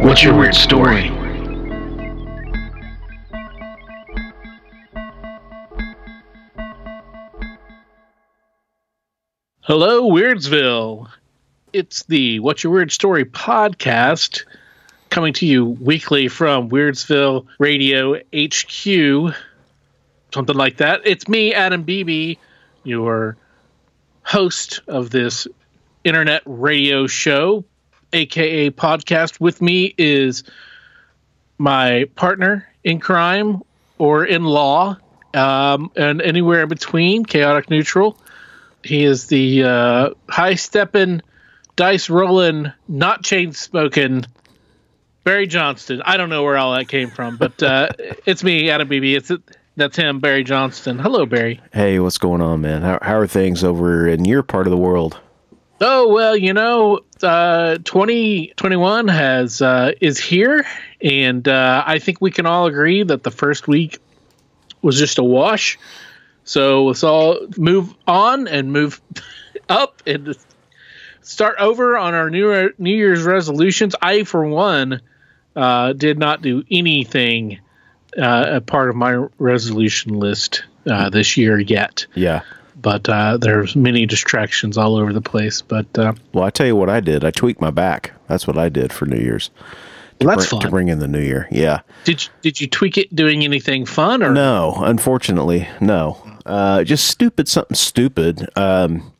what's your weird story? Hello, Weirdsville. It's the What's Your Weird Story podcast coming to you weekly from Weirdsville Radio HQ. Something like that. It's me, Adam Beebe, your host of this internet radio show, aka podcast. With me is my partner in crime or in law, um, and anywhere in between, chaotic neutral. He is the uh, high stepping, dice rolling, not chain smoking Barry Johnston. I don't know where all that came from, but uh, it's me, Adam Beebe. It's that's him, Barry Johnston. Hello, Barry. Hey, what's going on, man? How, how are things over in your part of the world? Oh well, you know, uh, 2021 has uh, is here, and uh, I think we can all agree that the first week was just a wash. So let's all move on and move up and start over on our new New Year's resolutions. I, for one, uh, did not do anything uh, a part of my resolution list uh, this year yet. Yeah. But uh, there's many distractions all over the place. But uh, Well, I tell you what I did. I tweaked my back. That's what I did for New Year's. To that's bring, fun. To bring in the new year. Yeah. did you, did you tweak it doing anything fun or No, unfortunately, no. Uh, just stupid, something stupid. Um,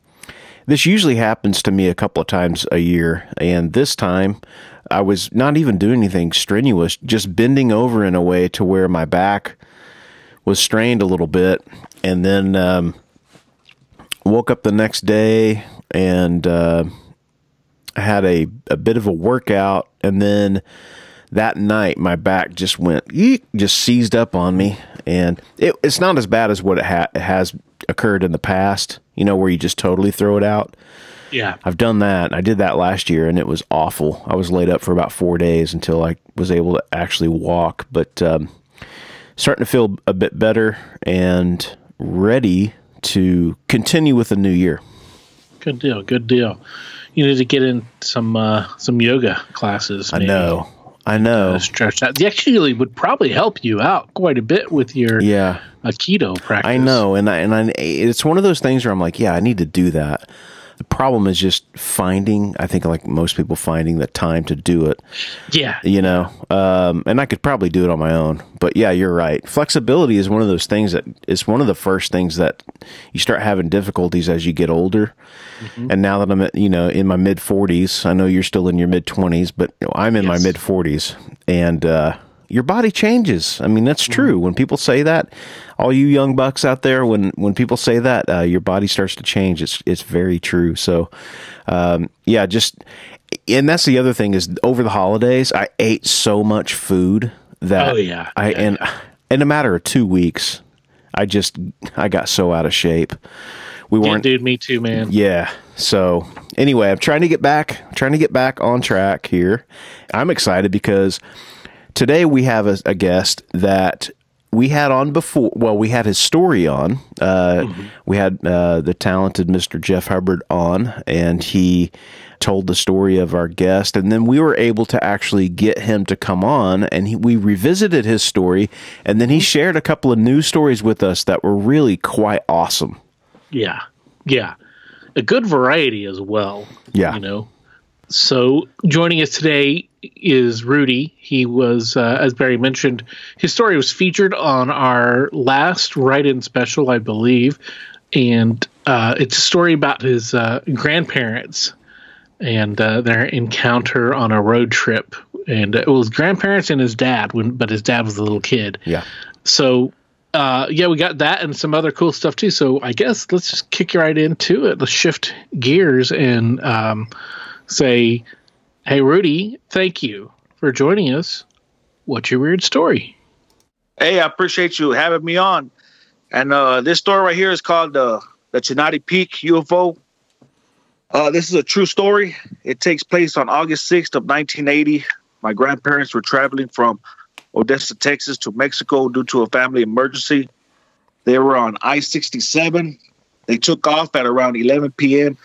this usually happens to me a couple of times a year, and this time I was not even doing anything strenuous, just bending over in a way to where my back was strained a little bit, and then um, woke up the next day and uh, had a, a bit of a workout, and then that night my back just went eek, just seized up on me. And it, it's not as bad as what it, ha- has occurred in the past you know where you just totally throw it out. Yeah. I've done that. I did that last year and it was awful. I was laid up for about four days until i was able to actually walk. But um, starting to feel a bit better and ready to continue with the new year good deal good deal you need to get in some uh, some yoga classes i know i know Uh, stretch that. They actually would probably help you out quite a bit with your yeah uh, keto practice. I know, and I and I, it's one of those things where I'm like, yeah, I need to do that. The problem is just finding. I think, like most people, finding the time to do it. Yeah, You know, um, and I could probably do it on my own. But yeah, you're right. Flexibility is one of those things that is one of the first things that you start having difficulties as you get older. And now that I'm, at, you know, in my mid 40s, I know you're still in your mid 20s, but you know, I'm in my mid 40s, and uh, your body changes. I mean, that's true. When people say that, all you young bucks out there, when when people say that, uh, your body starts to change. It's it's very true. So, um, yeah, just and that's the other thing is over the holidays, I ate so much food that Oh, yeah. I Yeah, and in a matter of two weeks, I just I got so out of shape. We yeah, weren't dude. Me too, man. yeah. So anyway, I'm trying to get back, trying to get back on track here. I'm excited because today we have a, a guest that we had on before. Well, we had his story on. Uh, We had uh, the talented Mr. Jeff Hubbard on, and he told the story of our guest, and then we were able to actually get him to come on, and he, we revisited his story, and then he shared a couple of news stories with us that were really quite awesome. Yeah, yeah. A good variety as well. Yeah. you know. So joining us today is Rudy. He was, uh, as Barry mentioned, his story was featured on our last write-in special, I believe, and uh, it's a story about his uh, grandparents and uh, their encounter on a road trip. And it was grandparents and his dad, when but his dad was a little kid. Yeah. So uh, yeah, we got that and some other cool stuff too. So I guess let's just kick right into it. Let's shift gears and um, say, "Hey, Rudy, thank you for joining us. What's your weird story? Hey, I appreciate you having me on. And uh, this story right here is called uh, the Chinati Peak UFO. Uh, this is a true story. It takes place on August 6th of 1980. My grandparents were traveling from Odessa, Texas to Mexico due to a family emergency. They were on I-67. They took off at around 11 p.m.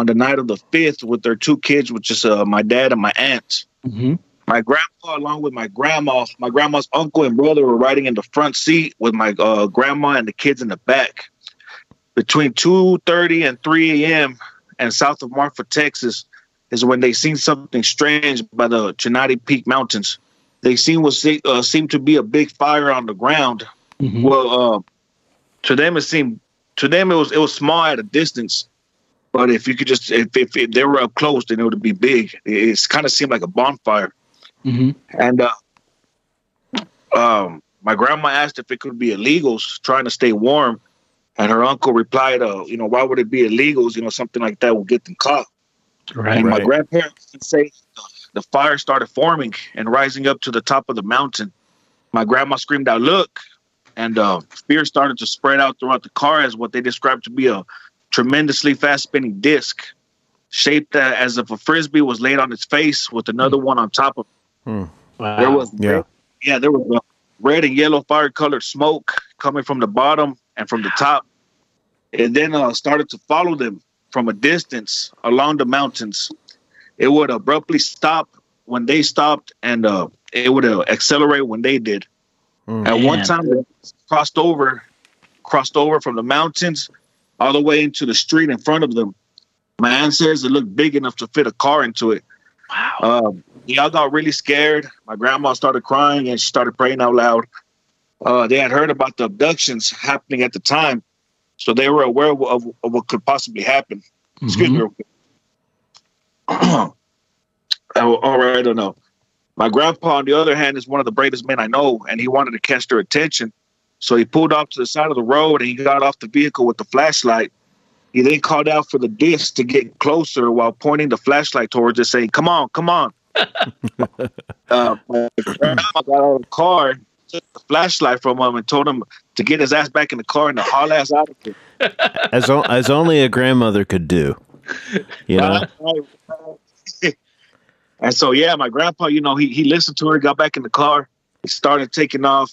on the night of the 5th with their two kids, which is uh, my dad and my aunt. Mm-hmm. My grandpa, along with my grandma, my grandma's uncle and brother were riding in the front seat with my uh, grandma and the kids in the back. Between 2.30 and 3 a.m., and south of Marfa, Texas, is when they seen something strange by the Chinati Peak Mountains. They seen what uh, seemed to be a big fire on the ground. Mhm. Well, uh, to them it seemed to them it was it was small at a distance, but if you could just if if, if they were up close, then it would be big. It, it's kind of seemed like a bonfire. Mm-hmm. And uh, um, my grandma asked if it could be illegals trying to stay warm, and her uncle replied, uh, "You know, why would it be illegals? You know, something like that will get them caught." Right. And my Right. grandparents would say the fire started forming and rising up to the top of the mountain. My grandma screamed out, "Look!" And uh, fear started to spread out throughout the car as what they described to be a tremendously fast spinning disc, shaped uh, as if a frisbee was laid on its face with another one on top of. Wow. There was Yeah. yeah, there was uh, red and yellow fire colored smoke coming from the bottom and from the top. It then uh, started to follow them from a distance along the mountains. It would abruptly stop when they stopped, and uh, it would uh, accelerate when they did. Mm. At one time, it crossed over, crossed over from the mountains all the way into the street in front of them. My aunt says it looked big enough to fit a car into it. Wow. Um, y'all got really scared. My grandma started crying and she started praying out loud. Uh, they had heard about the abductions happening at the time, so they were aware of, of, of what could possibly happen. Excuse Mhm. me. oh, all right, I don't know. My grandpa, on the other hand, is one of the bravest men I know, and he wanted to catch their attention. So he pulled off to the side of the road and he got off the vehicle with the flashlight. He then called out for the disc to get closer while pointing the flashlight towards it, saying, Come on, come on. uh, my grandma got out of the car, took the flashlight from him, and told him to get his ass back in the car and to haul ass out of it. As o- as only a grandmother could do. You know. and so, yeah, my grandpa, you know, he, he listened to her, got back in the car, he started taking off.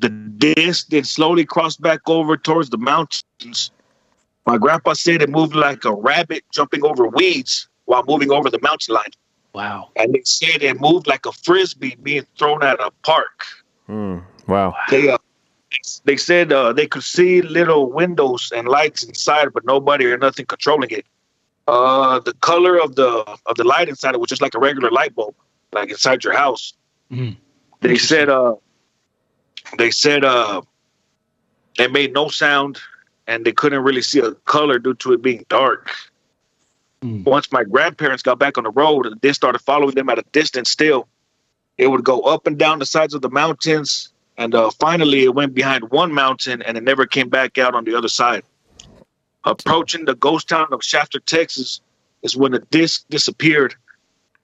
The disc then slowly crossed back over towards the mountains. My grandpa said it moved like a rabbit jumping over weeds while moving over the mountain line. Wow. And they said it moved like a frisbee being thrown at a park. Mm. Wow. They uh, they said uh, they could see little windows and lights inside, but nobody or nothing controlling it. Uh, the color of the of the light inside it was just like a regular light bulb, like inside your house. Mhm. They said uh, they said uh, it made no sound, and they couldn't really see a color due to it being dark. Mm. Once my grandparents got back on the road, they started following them at a distance. Still, it would go up and down the sides of the mountains, and uh, finally, it went behind one mountain, and it never came back out on the other side. Approaching the ghost town of Shafter, Texas, is when the disc disappeared.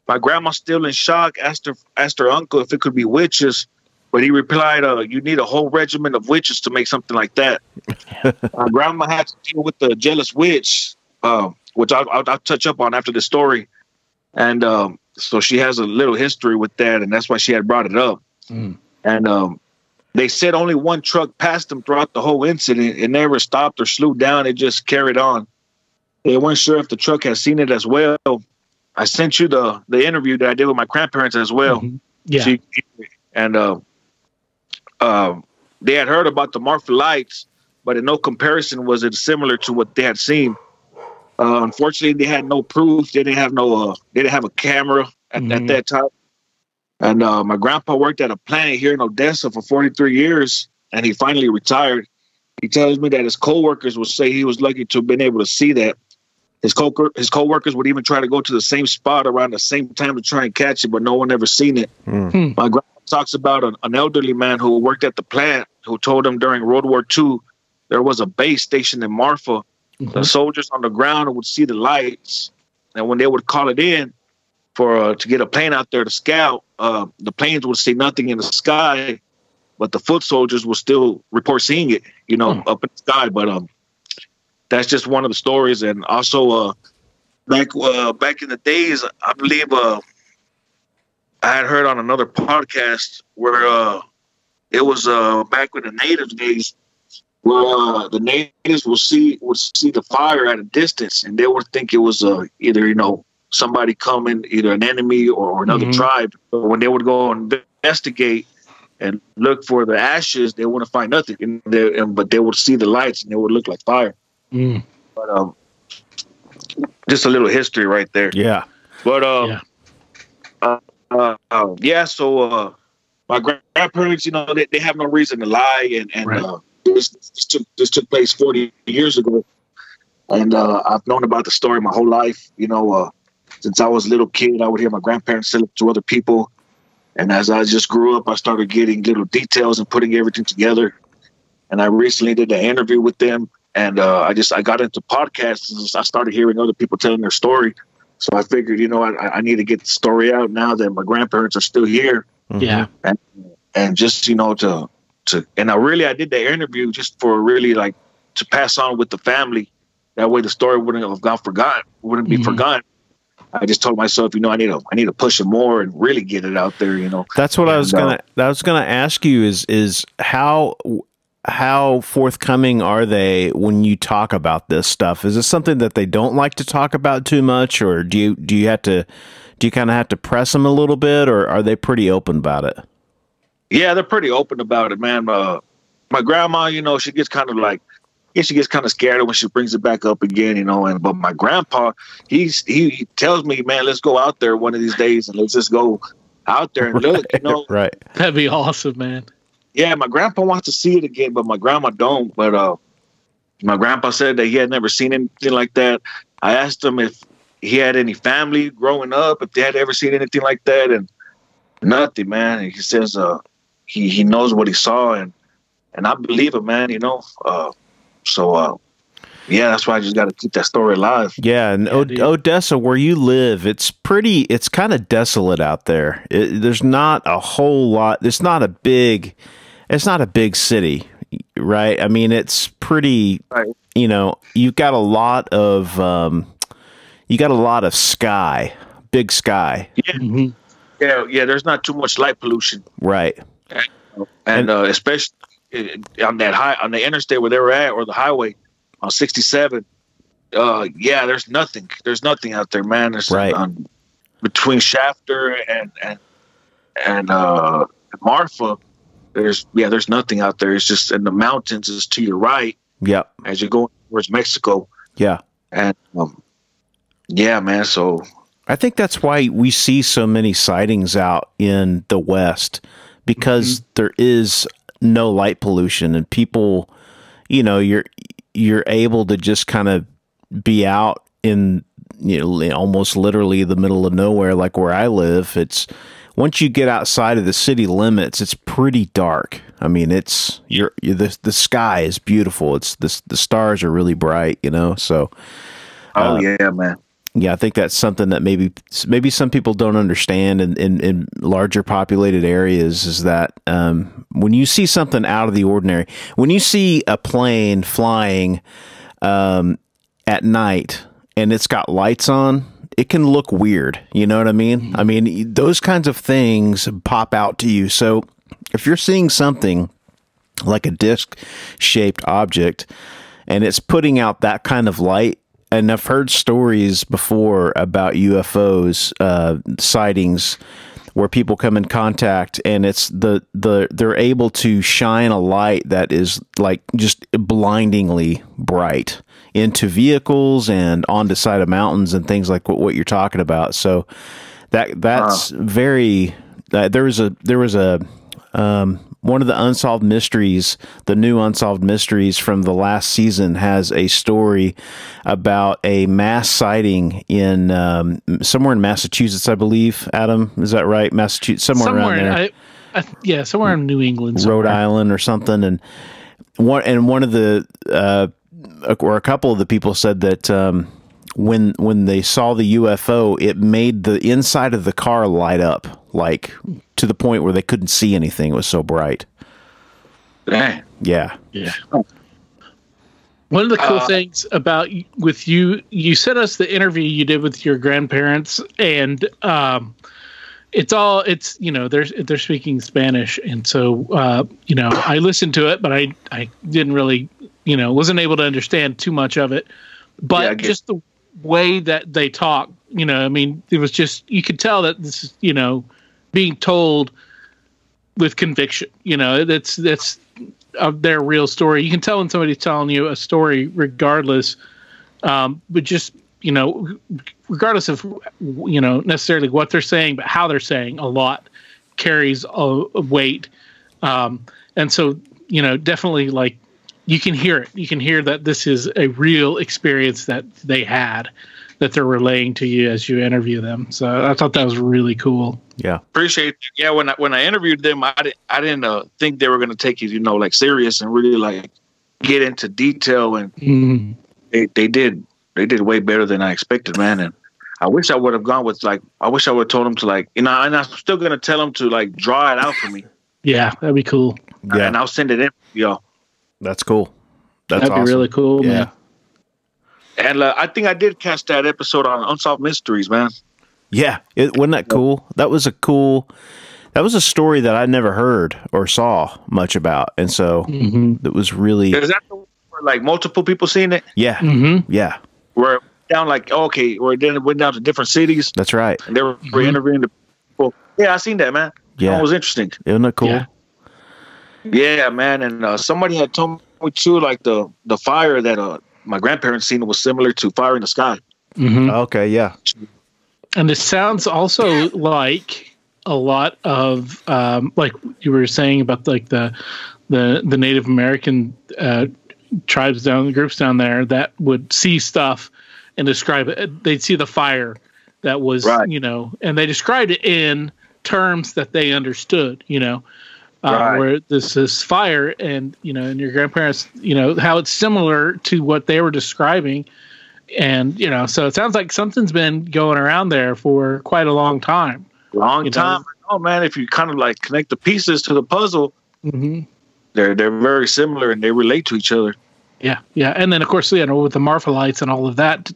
My grandma, still in shock, asked her asked her uncle if it could be witches, but he replied, uh, "You need a whole regiment of witches to make something like that." My grandma had to deal with the jealous witch, uh, which I'll, I'll, I'll touch up on after the story, and um, so she has a little history with that, and that's why she had brought it up. Mm. And um, they said only one truck passed them throughout the whole incident. It never stopped or slowed down. It just carried on. They weren't sure if the truck had seen it as well. I sent you the the interview that I did with my grandparents as well. Mhm. Yeah. She, and uh, uh, they had heard about the Marfa lights, but in no comparison was it similar to what they had seen. Uh, unfortunately, they had no proof. They didn't have no. Uh, they didn't have a camera at, at Mhm. that time. And uh, my grandpa worked at a plant here in Odessa for 43 years, and he finally retired. He tells me that his coworkers would say he was lucky to have been able to see that. His co his coworkers would even try to go to the same spot around the same time to try and catch it, but no one ever seen it. Mm. My grandpa talks about an, an elderly man who worked at the plant who told him during World War II there was a base station in Marfa. The Mhm. soldiers on the ground would see the lights, and when they would call it in, for uh, to get a plane out there to scout. Uh, the planes would see nothing in the sky, but the foot soldiers would still report seeing it, you know, Hmm. up in the sky. But um, that's just one of the stories. And also, uh, back uh, back in the days, I believe uh, I had heard on another podcast where uh, it was uh, back when the native days, where uh, the natives will see would see the fire at a distance, and they would think it was uh, either you know somebody coming, either an enemy or, or another Mhm. tribe. But when they would go and investigate and look for the ashes, they wouldn't find nothing. And they, and, but they would see the lights, and they would look like fire. Mm. But um, just a little history right there. Yeah. But um, Yeah. uh, uh, uh, yeah. So uh, my grandparents, you know, they, they have no reason to lie, and and Right. uh, this, this took this took place forty years ago, and uh, I've known about the story my whole life. You know, uh, since I was a little kid, I would hear my grandparents tell it to other people, and as I just grew up, I started getting little details and putting everything together. And I recently did an interview with them, and uh, I just I got into podcasts. and I started hearing other people telling their story. So I figured, you know, I, I need to get the story out now that my grandparents are still here, Yeah. and and just you know to to and I really I did the interview just for really like to pass on with the family. That way, the story wouldn't have gone forgotten, wouldn't be Mhm. forgotten. I just told myself, you know, I need to I need to push it more and really get it out there. You know, That's what I was uh, gonna. I was gonna ask you is is how how forthcoming are they when you talk about this stuff? Is this something that they don't like to talk about too much, or do you do you have to do you kind of have to press them a little bit, or are they pretty open about it? Yeah, they're pretty open about it, man. Uh, my grandma, you know, she gets kind of like, yeah, she gets kind of scared when she brings it back up again, you know. And but my grandpa, he's he, he tells me, man, let's go out there one of these days and let's just go out there and look, you know. right. That'd be awesome, man. Yeah, my grandpa wants to see it again, but my grandma don't. But uh, my grandpa said that he had never seen anything like that. I asked him if he had any family growing up, if they had ever seen anything like that, and nothing, man. And he says uh, he he knows what he saw, and and I believe him, man. You know, uh, so uh, yeah, that's why I just got to keep that story alive. Yeah, and o- Odessa, where you live, it's pretty. It's kind of desolate out there. It, there's not a whole lot. It's not a big. It's not a big city, right? I mean, it's pretty. Right. You know, you've got a lot of. Um, you got a lot of sky, big sky, hmm Yeah, yeah. There's not too much light pollution. right? and, And- uh, especially uh, on that high on the interstate where they were at or the highway on 67 uh yeah there's nothing there's nothing out there man. There's Right. um, between shafter and and and uh marfa there's yeah there's nothing out there. It's just in the mountains is to your right. Yeah. As you're going towards mexico. Yeah. and um yeah man so. I think that's why we see so many sightings out in the West because there is no light pollution and people, you know, you're you're able to just kind of be out in you know almost literally the middle of nowhere like where I live. It's once you get outside of the city limits, it's pretty dark. I mean, it's you're, you the the sky is beautiful. It's the the stars are really bright, you know. So oh Uh, yeah man yeah, I think that's something that maybe maybe some people don't understand in, in, in larger populated areas is that um, when you see something out of the ordinary, when you see a plane flying um, at night and it's got lights on, it can look weird. You know what I mean? I mean, those kinds of things pop out to you. So if you're seeing something like a disc shaped object and it's putting out that kind of light, and I've heard stories before about UFOs uh, sightings where people come in contact and it's the the they're able to shine a light that is like just blindingly bright into vehicles and onto side of mountains and things like what, what you're talking about. So that that's very uh, there was a there was a um, one of the unsolved mysteries, the new unsolved mysteries from the last season, has a story about a mass sighting in um, somewhere in Massachusetts, I believe. Adam, is that right? Massachusetts, somewhere, Somewhere, around there. I, I, yeah, somewhere in New England, Rhode. Island or something, and one and one of the uh, or a couple of the people said that um, when when they saw the UFO, it made the inside of the car light up, like to the point where they couldn't see anything. It was so bright. Dang. Yeah, Yeah. One of the cool Uh, things about with you, you sent us the interview you did with your grandparents, and um, it's all it's you know they're they're speaking Spanish, and so uh, you know I listened to it, but I I didn't really you know wasn't able to understand too much of it, but Yeah, just the way that they talk, you know, I mean, it was just you could tell that this is you know being told with conviction. You know, that's that's of their real story. You can tell when somebody's telling you a story, regardless. Um, but just you know, regardless of you know necessarily what they're saying, but how they're saying a lot carries a, a weight. Um, and so you know, definitely like you can hear it. You can hear that this is a real experience that they had that they're relaying to you as you interview them. So I thought that was really cool. yeah, appreciate it. yeah when I when I interviewed them I didn't I didn't uh, think they were gonna take it you know like serious and really like get into detail and Mhm. they, they did they did way better than I expected man and I wish I would have gone with like I wish I would have told them to like you know and I'm still gonna tell them to like draw it out for me Yeah, that'd be cool. yeah. and I'll send it in yo That's cool. That's that'd awesome. be really cool. Yeah. Man. and uh, I think I did catch that episode on Unsolved Mysteries man Yeah, it wasn't that cool. That was a cool. That was a story that I never heard or saw much about, and so hmm it was really is that the one where like multiple people seeing it yeah, hmm yeah. where it went down like okay where then it went down to different cities That's right. and they were Mhm. interviewing the people yeah I seen that man Yeah, that was interesting isn't that cool? Yeah. Yeah, man, and uh, somebody had told me too, like the the fire that uh, my grandparents seen was similar to fire in the sky. hmm Okay, yeah, And it sounds also like a lot of um, like you were saying about like the the the Native American uh, tribes down groups down there that would see stuff and describe it. They'd see the fire that was Right. you know, and they described it in terms that they understood. You know. Uh, Right. Where this is fire, and you know, and your grandparents, you know, how it's similar to what they were describing, and you know, so it sounds like something's been going around there for quite a long time. Long You know? time. Oh man, if you kind of like connect the pieces to the puzzle, Mm-hmm. they're they're very similar and they relate to each other. Yeah, yeah, and then of course, you know, with the Marfa lights and all of that,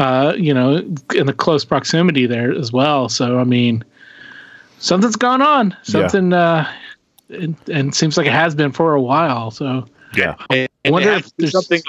uh, you know, in the close proximity there as well. So I mean, something's gone on. Something, uh, and, and it seems like it has been for a while. So yeah. I wonder if there's something.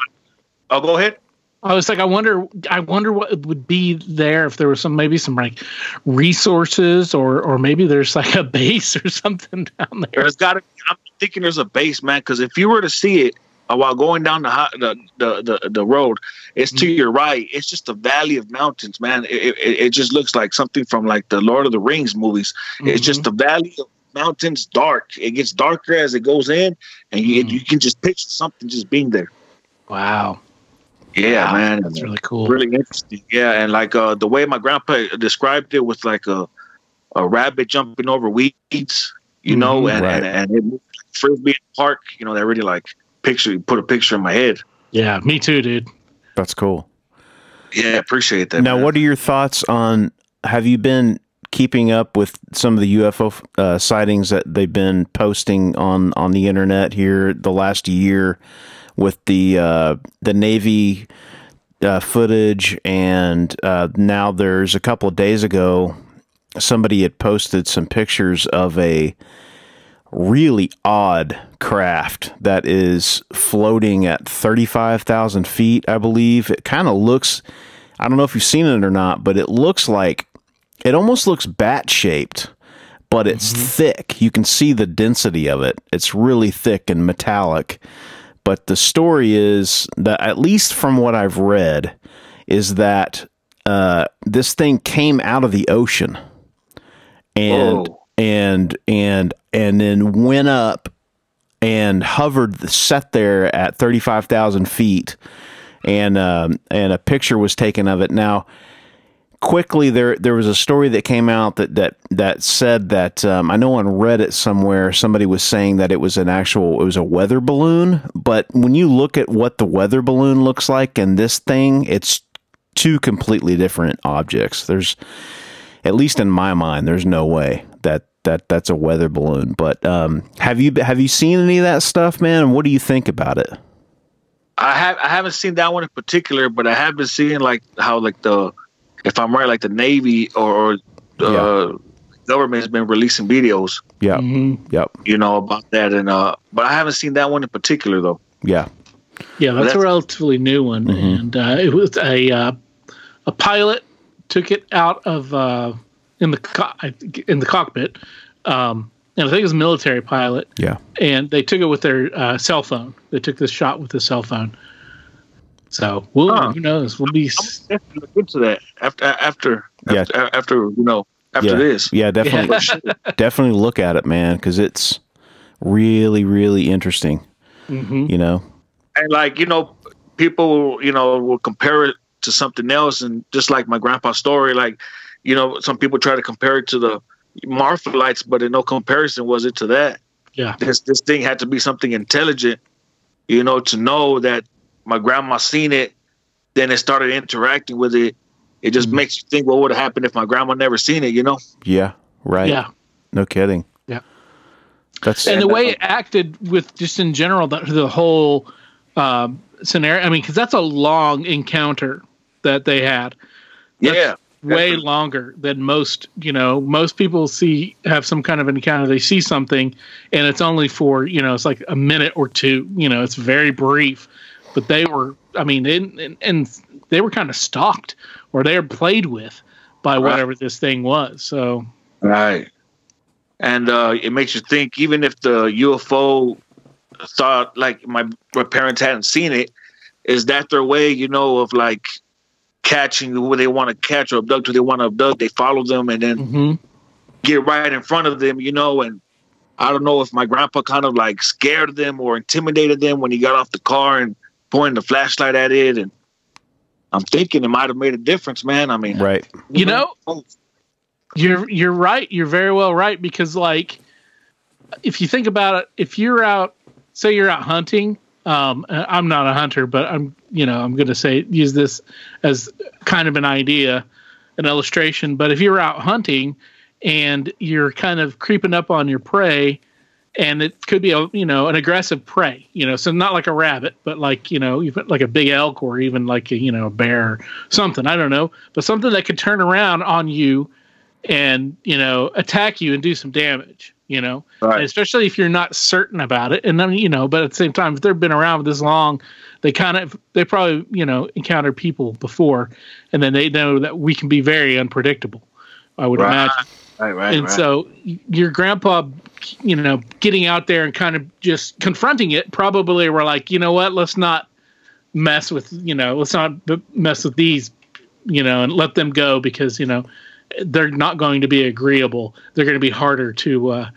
I'll go ahead. I was like, I wonder, I wonder what would be there if there was some maybe some like resources or or maybe there's like a base or something down there. There's got to. I'm thinking there's a base, man. Because if you were to see it uh, while going down the hi- the the the, the road, it's to Mm-hmm. your right. It's just a valley of mountains, man. It, it, it just looks like something from like the Lord of the Rings movies. It's just Mm-hmm. a valley of mountains, dark. It gets darker as it goes in, and you Mhm. you can just picture something just being there. wow, Yeah, Wow, man. that's really cool. really interesting. Yeah, and like uh, the way my grandpa described it was like a a rabbit jumping over weeds, you know, Mhm. and, Right. and and it moved like frisbee in the park. You know, that really like picture put a picture in my head. Yeah, me too, dude. That's cool. Yeah, appreciate that. Now, man. what are your thoughts on? Have you been keeping up with some of the UFO uh, sightings that they've been posting on on the internet here the last year, with the uh, the Navy uh, footage, and uh, now there's a couple of days ago, somebody had posted some pictures of a really odd craft that is floating at 35,000 feet, I believe. It kind of looks, I don't know if you've seen it or not, but it looks like, it almost looks bat shaped, but it's thick. You can see the density of it. It's really thick and metallic. But the story is that, at least from what I've read, is that uh, this thing came out of the ocean and Whoa. and and and then went up and hovered set there at 35,000 feet and um, and a picture was taken of it now quickly there there was a story that came out that that that said that um, I know on Reddit somewhere somebody was saying that it was an actual it was a weather balloon but when you look at what the weather balloon looks like and this thing it's two completely different objects. There's, at least in my mind, there's no way that that that's a weather balloon. But um, have you have you seen any of that stuff, man? And what do you think about it? I have I haven't seen that one in particular, but I have been seeing like how like the if I'm right, like the Navy or the Yeah. government has been releasing videos, Yep. Mhm. Yep. you know, about that. And uh, but I haven't seen that one in particular though. Yeah. Yeah, that's, That's- a relatively new one, Mhm. and uh, it was a uh, a pilot took it out of uh, in the co- in the cockpit, um, and I think it was a military pilot, Yeah. and they took it with their uh, cell phone. They took this shot with the cell phone. So, we'll, Huh. who knows? We'll be. I'm definitely look into that after after Yeah. after, after you know after yeah. this. Yeah, definitely, definitely look at it, man, because it's really, really interesting. Mhm. You know. and like you know people you know will compare it to something else and just like my grandpa's story like you know some people try to compare it to the marfa lights but in no comparison was it to that Yeah. this this thing had to be something intelligent you know to know that my grandma seen it then it started interacting with it it just Mm-hmm. makes you think what would have happened if my grandma never seen it you know Yeah. Right. Yeah. No kidding. Yeah. That's and the way it acted with just in general the, the whole um, scenario i mean because that's a long encounter that they had That's yeah way Definitely. longer than most you know most people see have some kind of encounter they see something and it's only for you know it's like a minute or two you know it's very brief but they were i mean and, they were kind of stalked or they were played with by Right. whatever this thing was so Right. And uh, it makes you think, even if the UFO thought like my, my parents hadn't seen it, is that their way, you know, of like catching who they want to catch or abduct who they want to abduct? They follow them and then mhm. get right in front of them, you know, and I don't know if my grandpa kind of like scared them or intimidated them when he got off the car and pointed the flashlight at it. And I'm thinking it might have made a difference, man. I mean, right. You know, You're you're right. You're very well right because like if you think about it, if you're out, say you're out hunting. Um, I'm not a hunter, but I'm you know I'm going to say use this as kind of an idea, an illustration. But if you're out hunting and you're kind of creeping up on your prey, and it could be a you know an aggressive prey, you know, so not like a rabbit, but like you know even like a big elk or even like a you know a bear, or something I don't know, but something that could turn around on you and you know attack you and do some damage you know Right. Especially if you're not certain about it and then you know but at the same time if they've been around this long they kind of they probably you know encountered people before and then they know that we can be very unpredictable i would Right. imagine Right, right, and right. so your grandpa you know getting out there and kind of just confronting it probably were like you know what let's not mess with you know let's not b- mess with these you know and let them go because you know they're not going to be agreeable they're going to be harder to uh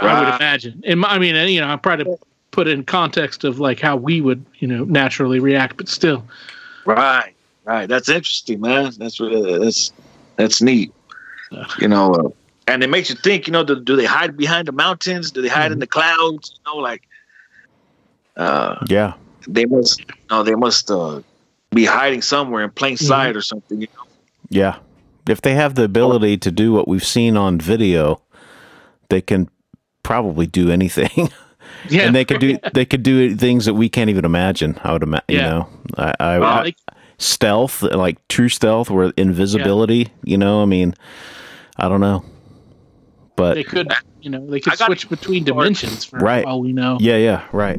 i would imagine and my- i mean you know i try to put it in context of like how we would you know naturally react but still Right, right. That's interesting, man. That's really that's that's neat. You know, uh, and it makes you think. You know, do, do they hide behind the mountains? Do they hide in the clouds? You know, like uh, Yeah. they must. No, they must uh, be hiding somewhere in plain sight or something. You know? Yeah. If they have the ability to do what we've seen on video, they can probably do anything. yeah and they could do they could do things that we can't even imagine. I would imagine. You Yeah. know, I, I, Well, I- stealth like true stealth or invisibility. You know, I mean, I don't know, but they could you know they could I switch between dimensions for Right. all we know yeah, yeah, right.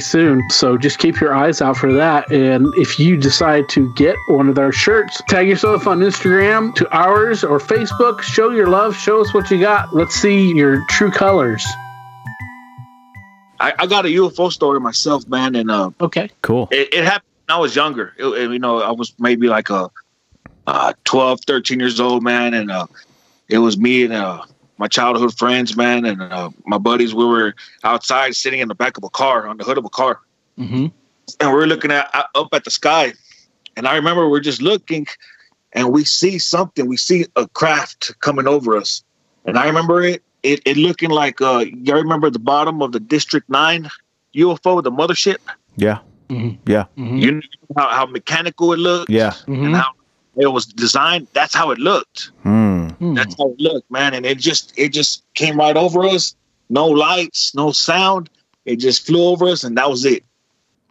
soon. So just keep your eyes out for that. And if you decide to get one of our shirts, tag yourself on Instagram to ours or Facebook. Show your love. Show us what you got. Let's see your true colors. I, I got a UFO story myself, man, and uh, Okay. Cool. it, it happened when I was younger. It, it- you know, I was maybe like a uh, 12, 13 years old, man, and uh, it was me and uh, my childhood friends, man, and uh, my buddies. We were outside sitting in the back of a car, on the hood of a car, Mm-hmm. and we we're looking at uh, up at the sky. And I remember we're just looking, and we see something. We see a craft coming over us, and I remember it. It, it looking like uh, you remember the bottom of the District Nine UFO, the mothership. Yeah. Mhm. Yeah. Mm-hmm. You know how, how mechanical it looked, Yeah. and how it was designed. That's how it looked. Hmm. That's how it looked, man. And it just it just came right over us. No lights, no sound. It just flew over us, and that was it.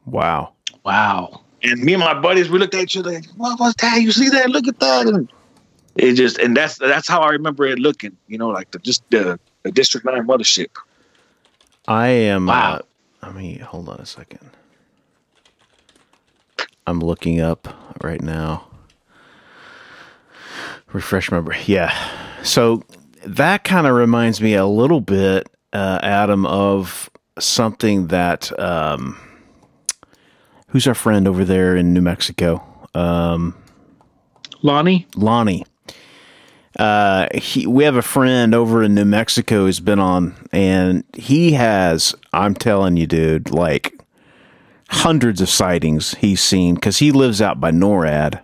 Wow. Wow. And me and my buddies, we looked at each other. Like, what was that? You see that? Look at that! And it just and that's that's how I remember it looking. You know, like the just the, the District Nine mothership. I am. Wow. Uh, I mean, hold on a second. I'm looking up right now. Refresh my brain. Yeah. So that kind of reminds me a little bit, uh, Adam, of something that. Um, who's our friend over there in New Mexico? Um, Lonnie? Lonnie. Uh, he, we have a friend over in New Mexico who's been on, and he has, I'm telling you, dude, like hundreds of sightings he's seen because he lives out by NORAD.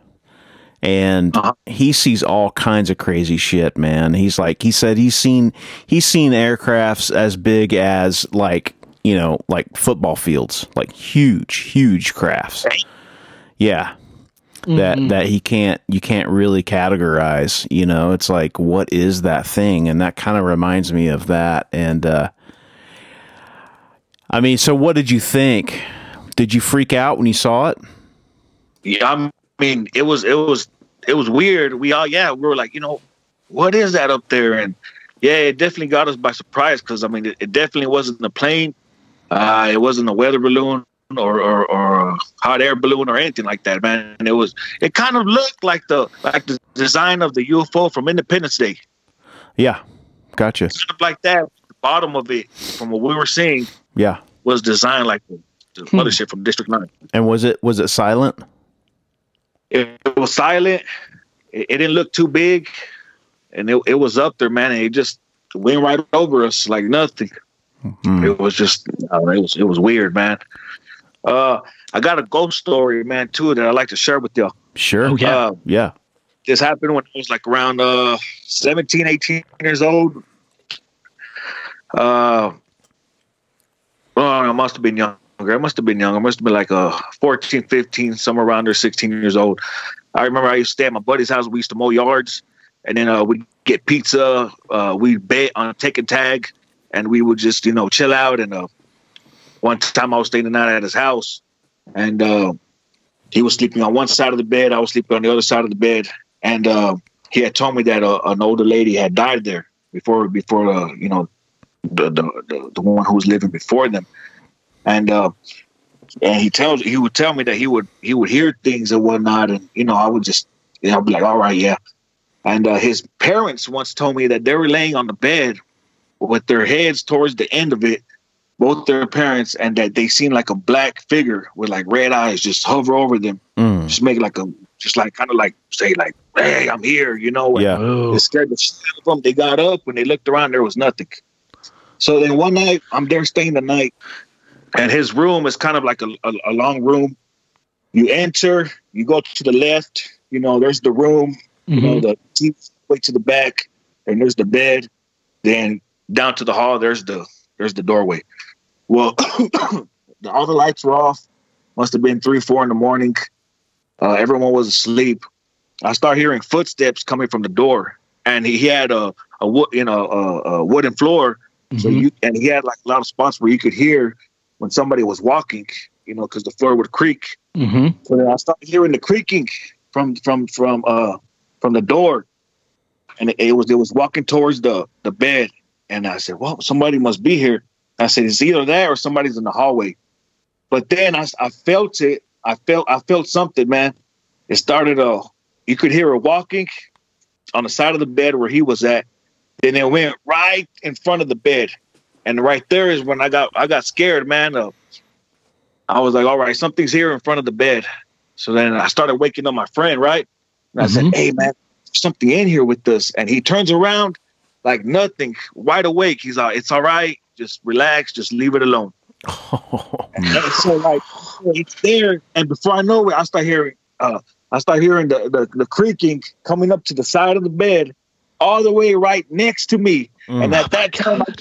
And Uh-huh. he sees all kinds of crazy shit, man. He's like, he said he's seen, he's seen aircrafts as big as like, you know, like football fields, like huge, huge crafts. Yeah. That that he can't you can't really categorize you know? It's like what is that thing? And that kind of reminds me of that. And uh i mean so what did you think? Did you freak out when you saw it? Yeah, I mean, it was it was it was weird. We all yeah, we were like, you know, what is that up there? And yeah, it definitely got us by surprise because I mean, it, it definitely wasn't a plane, uh, it wasn't a weather balloon or, or or a hot air balloon or anything like that, man. And it was it kind of looked like the like the design of the UFO from Independence Day, yeah gotcha kind of like that. The bottom of it, from what we were seeing, yeah was designed like the, the mothership from District Nine. and was it was it silent it, it was silent. It, it didn't look too big, and it, it was up there, man. And it just went right over us like nothing. Hmm. It was just, uh, it was, it was weird, man. Uh, I got a ghost story, man, too, that I'd like to share with y'all. sure Oh, yeah. Uh, yeah this happened when I was like around uh 17, 18 years old. Uh, well, I must have been younger. I must have been younger. I must have been like a 14, 15, somewhere around there, 16 years old. I remember I used to stay at my buddy's house. We used to mow yards, and then uh, we'd get pizza. Uh, we'd bet on take tag, and we would just you know chill out. And uh, one time I was staying the night at his house, and uh, he was sleeping on one side of the bed. I was sleeping on the other side of the bed, and uh, he had told me that uh, an older lady had died there before before uh, you know the, the the the one who was living before them, and uh, and he tells he would tell me that he would he would hear things and whatnot, and you know I would just you know I'd be like all right yeah, and uh, his parents once told me that they were laying on the bed with their heads towards the end of it, both their parents, and that they seen like a black figure with like red eyes just hover over them, Mm. just make like a just like kind of like say like hey I'm here you know and yeah Oh. it scared the shit out of them. They got up when they looked around. There was nothing. So then one night, I'm there staying the night, and his room is kind of like a, a, a long room. You enter, you go to the left. You know, there's the room. You know, Mhm. the way to the back, and there's the bed. Then down to the hall. There's the there's the doorway. Well, the, all the lights were off. Must have been three, four in the morning. Uh, everyone was asleep. I start hearing footsteps coming from the door, and he, he had a, a wood, you know, a, a wooden floor. So Mhm. you and he had like a lot of spots where you could hear when somebody was walking, you know, because the floor would creak. Mhm. So then I started hearing the creaking from from from uh from the door, and it, it was it was walking towards the the bed, and I said, "Well, somebody must be here." I said, "It's either that or somebody's in the hallway." But then I, I felt it. I felt I felt something, man. It started. Uh, you could hear her walking on the side of the bed where he was at. Then it went right in front of the bed, and right there is when I got I got scared, man. Uh, I was like, "All right, something's here in front of the bed." So then I started waking up my friend, right? And I Mhm. said, "Hey, man, something in here with this." And he turns around like nothing, wide awake. He's like, "It's all right. Just relax. Just leave it alone." And so like it's there, and before I know it, I start hearing uh I start hearing the, the the creaking coming up to the side of the bed, all the way right next to me. And Oh at that time, I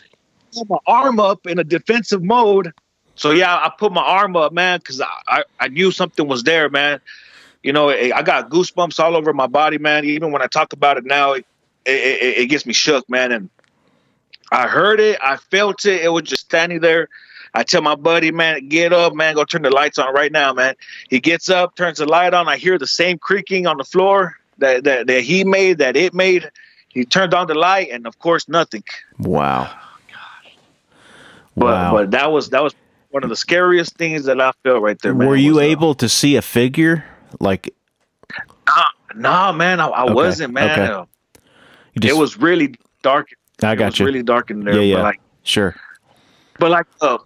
put my arm up in a defensive mode. So yeah, I put my arm up, man, because I, I I knew something was there, man. You know, I got goosebumps all over my body, man. Even when I talk about it now, it, it, it, it gets me shook, man. And I heard it, I felt it. It was just standing there. I tell my buddy, man, get up, man, go turn the lights on right now, man. He gets up, turns the light on. I hear the same creaking on the floor that that, that he made, that it made. He turned on the light, and of course, nothing. wow. But Wow. but that was that was one of the scariest things that I felt right there. Man, Were you uh, able to see a figure? Like Nah, nah man, I, I Okay, wasn't, man. okay. Uh, just, it was really dark. I it got was you. really dark in there. Yeah, yeah. But like, sure. but like uh,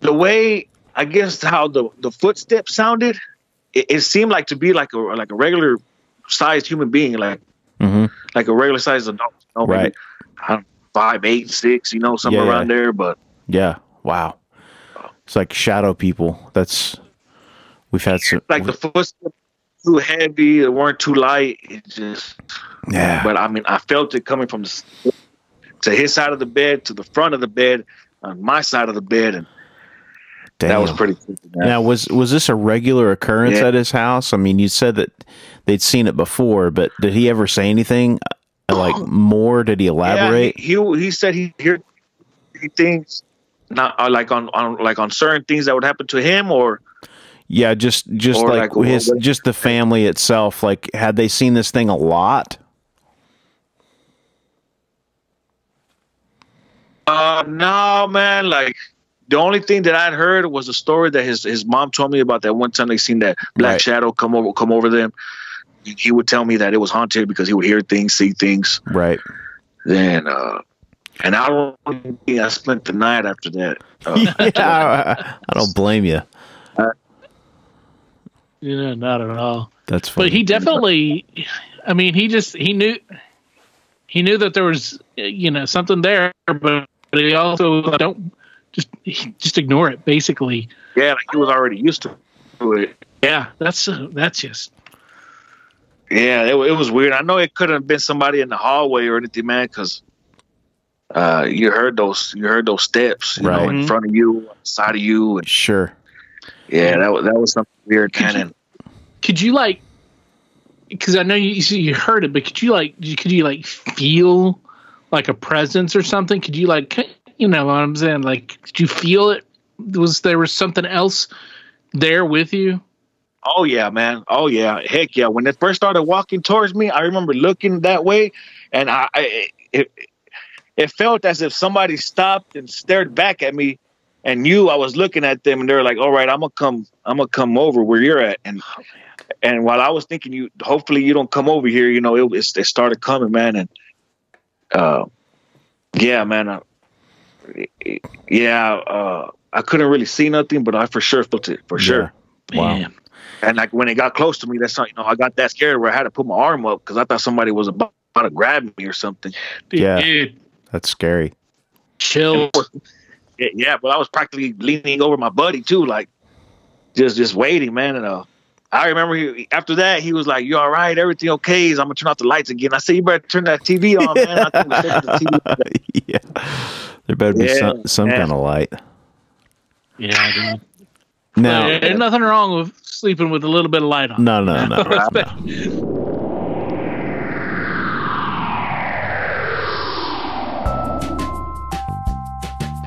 the way I guess how the the footsteps sounded, it, it seemed like to be like a like a regular sized human being, like hmm like a regular sized adult. You know, maybe, Right. I don't, five, eight, six, you know, somewhere Yeah, yeah. around there. But Yeah. Wow. It's like shadow people. That's we've had some. like the footsteps too heavy, they weren't too light. It just yeah. But I mean, I felt it coming from the, to his side of the bed to the front of the bed, on my side of the bed, and that was pretty. Man. Now, was was this a regular occurrence Yeah. at his house? I mean, you said that they'd seen it before, but did he ever say anything uh, like more? Did he elaborate? Yeah, he, he he said he heard things, not uh, like on on like on certain things that would happen to him, or Yeah, just just like, like, his just the family itself. Like, had they seen this thing a lot? uh, no, man. Like the only thing that I'd heard was a story that his his mom told me about that one time they seen that black Right. shadow come over come over them. He would tell me that it was haunted because he would hear things, see things. Right. Then, uh, and I don't I spent the night after that. Uh, yeah, I, I don't blame you. You know, not at all. That's funny. But he definitely, I mean, he just he knew he knew that there was you know something there, but he also don't just just ignore it. Basically, yeah, like he was already used to it. yeah, that's uh, that's just Yeah, it, it was weird. I know it couldn't have been somebody in the hallway or anything, man, because uh, you heard those you heard those steps, you know, Right. in front of you, side of you, and sure. yeah, that was that was something weird, man. And could you like because I know you you- you heard it, but could you like could you like feel like a presence or something? Could you like you know what I'm saying? Like, did you feel it? Was there was something else there with you? Oh yeah, man. Oh yeah. Heck yeah. When it first started walking towards me, I remember looking that way, and I, I it, it felt as if somebody stopped and stared back at me, and knew I was looking at them, and they're like, "All right, I'm gonna come. I'm gonna come over where you're at." And and while I was thinking, you hopefully you don't come over here, you know, it it, it started coming, man, and uh, yeah, man. Uh, yeah, uh, I couldn't really see nothing, but I for sure felt it for sure. Wow. Man. And like when it got close to me, that's not, you know, I got that scared where I had to put my arm up because I thought somebody was about, about to grab me or something. Yeah. Dude, That's scary. chill. Yeah, yeah, but I was practically leaning over my buddy too, like just just waiting, man. And uh, I remember he, after that he was like, "You all right? Everything okay?" He's, I'm gonna turn off the lights again. I said, "You better turn that TV on, man." I think we set the TV. yeah. There better be Yeah, some some yeah. kind of light. Yeah, dude. No, There ain't nothing wrong with sleeping with a little bit of light on. no, no, no. no.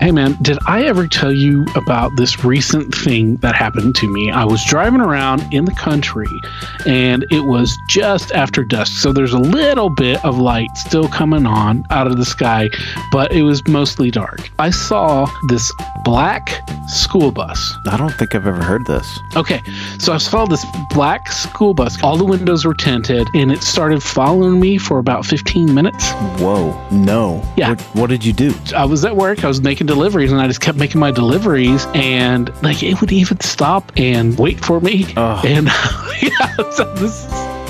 Hey man, did I ever tell you about this recent thing that happened to me? I was driving around in the country and it was just after dusk. So there's a little bit of light still coming on out of the sky, but it was mostly dark. I saw this black school bus. I don't think I've ever heard this. Okay, so I saw this black school bus. All the windows were tinted and it started following me for about 15 minutes. Whoa, no. Yeah. What, what did you do? I was at work, I was making deliveries, and I just kept making my deliveries, and like it would even stop and wait for me. Oh. And yeah, so this,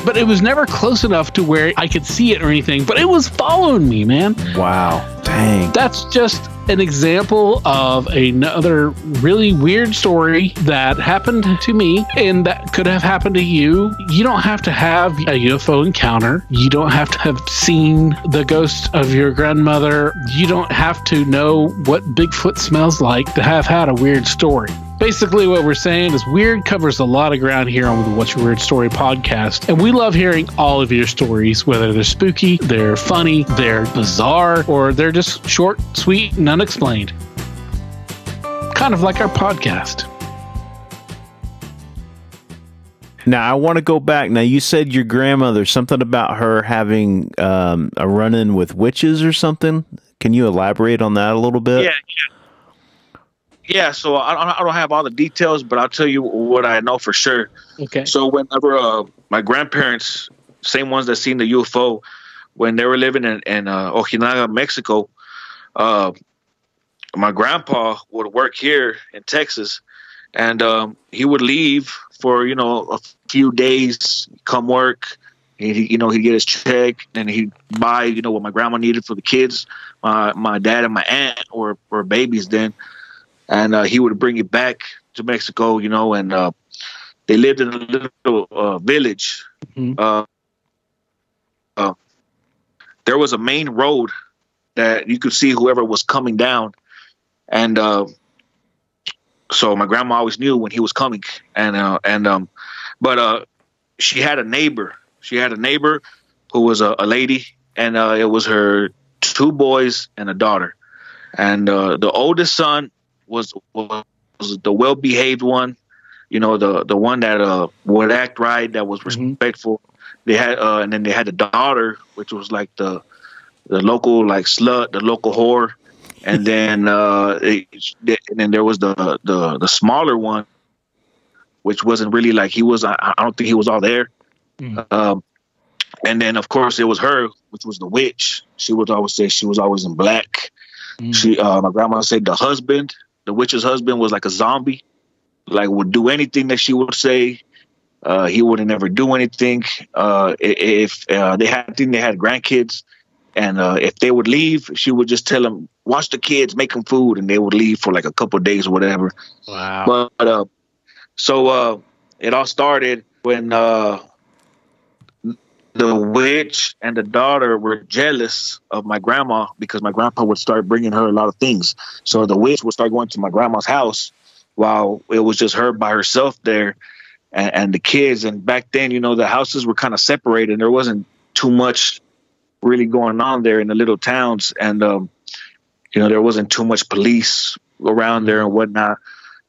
but it was never close enough to where I could see it or anything, but it was following me, man. Wow. Dang. That's just an example of another really weird story that happened to me and that could have happened to you. You don't have to have a UFO encounter. You don't have to have seen the ghost of your grandmother. You don't have to know what Bigfoot smells like to have had a weird story. Basically, what we're saying is Weird covers a lot of ground here on the What's Your Weird Story podcast. And we love hearing all of your stories, whether they're spooky, they're funny, they're bizarre, or they're just short, sweet, and unexplained. Kind of like our podcast. Now I want to go back. Now you said your grandmother something about her having um, a run-in with witches or something. Can you elaborate on that a little bit? Yeah, yeah. Yeah, so I, I don't have all the details, but I'll tell you what I know for sure. Okay. So whenever uh, my grandparents, same ones that seen the UFO, when they were living in, in uh, Ojinaga, Mexico, uh, my grandpa would work here in Texas, and um, he would leave for you know a few days, come work. He, you know, he'd get his check, and he'd buy you know what my grandma needed for the kids, my my dad and my aunt, or or babies then, and uh, he would bring it back to Mexico, you know, and uh, they lived in a little uh, village. Mhm. Uh, uh, there was a main road that you could see whoever was coming down, and uh, so my grandma always knew when he was coming, and uh, and um, but uh, she had a neighbor. She had a neighbor who was a, a lady, and uh, it was her two boys and a daughter, and uh, the oldest son was was the well behaved one, you know, the the one that uh would act right, that was Mhm. respectful. They had uh, and then they had the daughter, which was like the the local like slut, the local whore, and then uh, it, and then there was the the the smaller one, which wasn't really like he was. I, I don't think he was all there. Mm. Um, and then of course it was her, which was the witch. She would always say she was always in black. Mm. She, uh, my grandma said the husband, the witch's husband, was like a zombie, like would do anything that she would say. Uh, he wouldn't ever do anything. Uh, if uh, they had, I think they had grandkids, and uh, if they would leave, she would just tell them, "Watch the kids, make them food," and they would leave for like a couple of days or whatever. Wow. But uh, so uh, it all started when uh, the witch and the daughter were jealous of my grandma because my grandpa would start bringing her a lot of things. So the witch would start going to my grandma's house while it was just her by herself there and, and the kids. And back then, you know, the houses were kind of separated and there wasn't too much really going on there in the little towns. And, um, you know, there wasn't too much police around there and whatnot.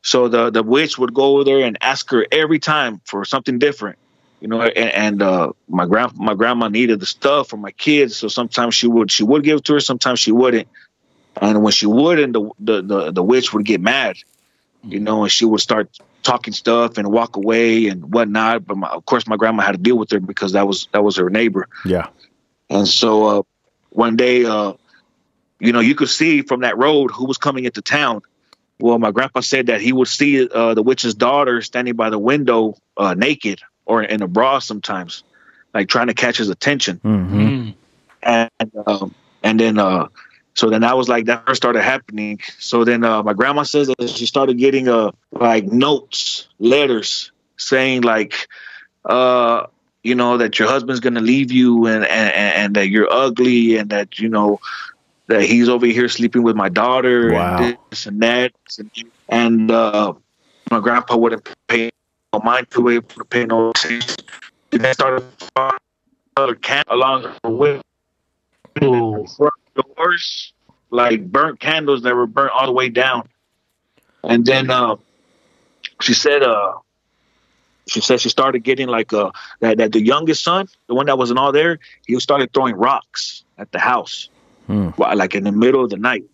So the the witch would go over there and ask her every time for something different, you know. And, and uh, my grand my grandma needed the stuff for my kids, so sometimes she would she would give it to her, sometimes she wouldn't. And when she wouldn't, the the the, the witch would get mad, you know, and she would start talking stuff and walk away and whatnot. But my, of course, my grandma had to deal with her because that was that was her neighbor. Yeah. And so uh, one day, uh, you know, you could see from that road who was coming into town. Well, my grandpa said that he would see uh, the witch's daughter standing by the window uh, naked or in a bra sometimes, like trying to catch his attention. hmm Mm. And um, and then uh, so then that was like that first started happening. So then uh, my grandma says that she started getting uh, like notes, letters saying like, uh, you know, that your husband's gonna leave you and, and and that you're ugly and that you know that he's over here sleeping with my daughter Wow. and this and that and, and uh, my grandpa wouldn't pay no mind to pay no attention. And then started another camp along the way front doors like burnt candles that were burnt all the way down. And then uh, she said, uh, she said she started getting like uh, that, that the youngest son, the one that wasn't all there, he started throwing rocks at the house, Hmm. while- like in the middle of the night.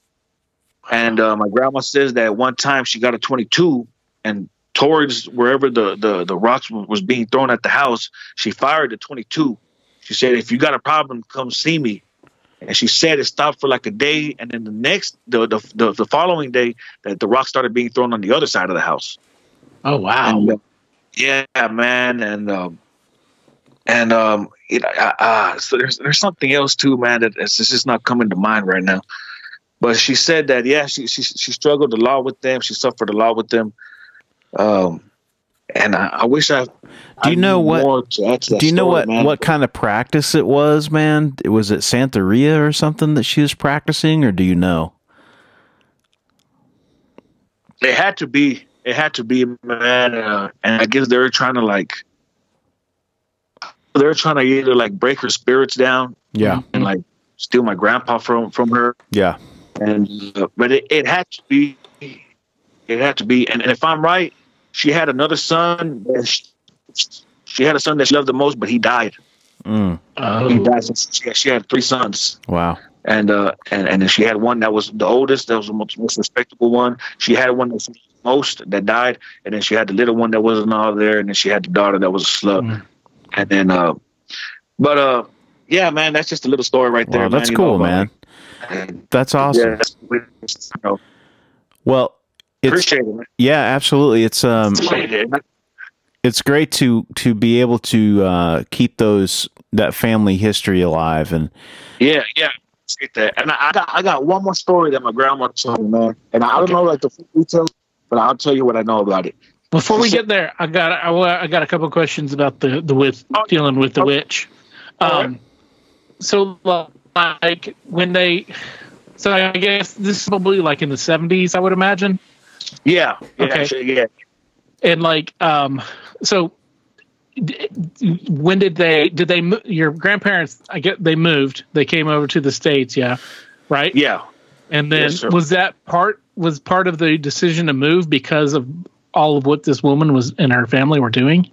And uh, my grandma says that one time she got a 22 and towards wherever the, the, the rocks was being thrown at the house, she fired the 22. She said, if you got a problem, come see me. And she said it stopped for like a day. And then the next, the, the, the, the following day, that the rocks started being thrown on the other side of the house. Oh wow. And, uh, yeah, man, and um, and um, you know, uh, uh, so there's there's something else too, man. That it's it's just not coming to mind right now. But she said that yeah, she she she struggled a lot with them. She suffered a lot with them. Um, and I, I wish I. Do you I know what- more to add to that Do you know story, what man. what kind of practice it was, man? Was it Santeria or something that she was practicing, or do you know? It had to be. It had to be, man. Uh, and I guess they were trying to like. They're trying to either like break her spirits down Yeah, and like steal my grandpa from from her. yeah, and uh, but it, it had to be it had to be and, and if i'm right she had another son that she, she had a son that she loved the most but he died. Mm, he Oh, died since she, she had three sons. Wow, and uh and, and she had one that was the oldest that was the most, most respectable one. She had one that was the most that died and then she had the little one that wasn't all there and then she had the daughter that was a slut. Mm. and then uh but uh yeah man that's just a little story right there wow, that's you cool, know, man. and, That's awesome. yeah that's, you know, Well, it's appreciate it yeah, absolutely. It's um, it's great to to be able to uh, keep those that family history alive, and Yeah, yeah. Appreciate that. And I, I got I got one more story that my grandma told me, man. And I don't know like the full details, but I'll tell you what I know about it. Before we get there, I got I, I got a couple questions about the the with dealing with the Okay. witch. Um, so like when they, so I guess this is probably like in the seventies, I would imagine, Yeah. Yeah. Okay. sure, Yeah. and like um, so when did they did they your grandparents? I get they moved. They came over to the states, yeah, right. Yeah. And then Yes, was that part was part of the decision to move because of all of what this woman was and her family were doing?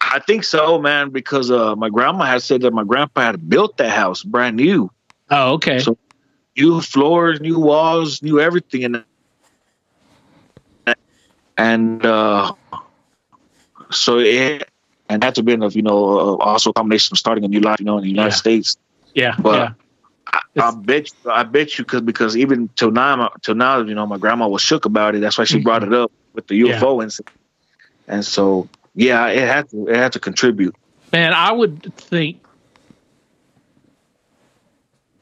I think so, man, because uh, my grandma had said that my grandpa had built that house brand new. Oh, okay. So- New floors, new walls, new everything and and uh so it and that's been of you know uh, also a combination of starting a new life, you know, in the United Yeah. States. yeah, but- yeah. I, I bet you, I bet you, because because even till now, till now, you know, my grandma was shook about it. That's why she Mhm. brought it up with the UFO incident. And so, yeah, it had to, it had to contribute. Man, I would think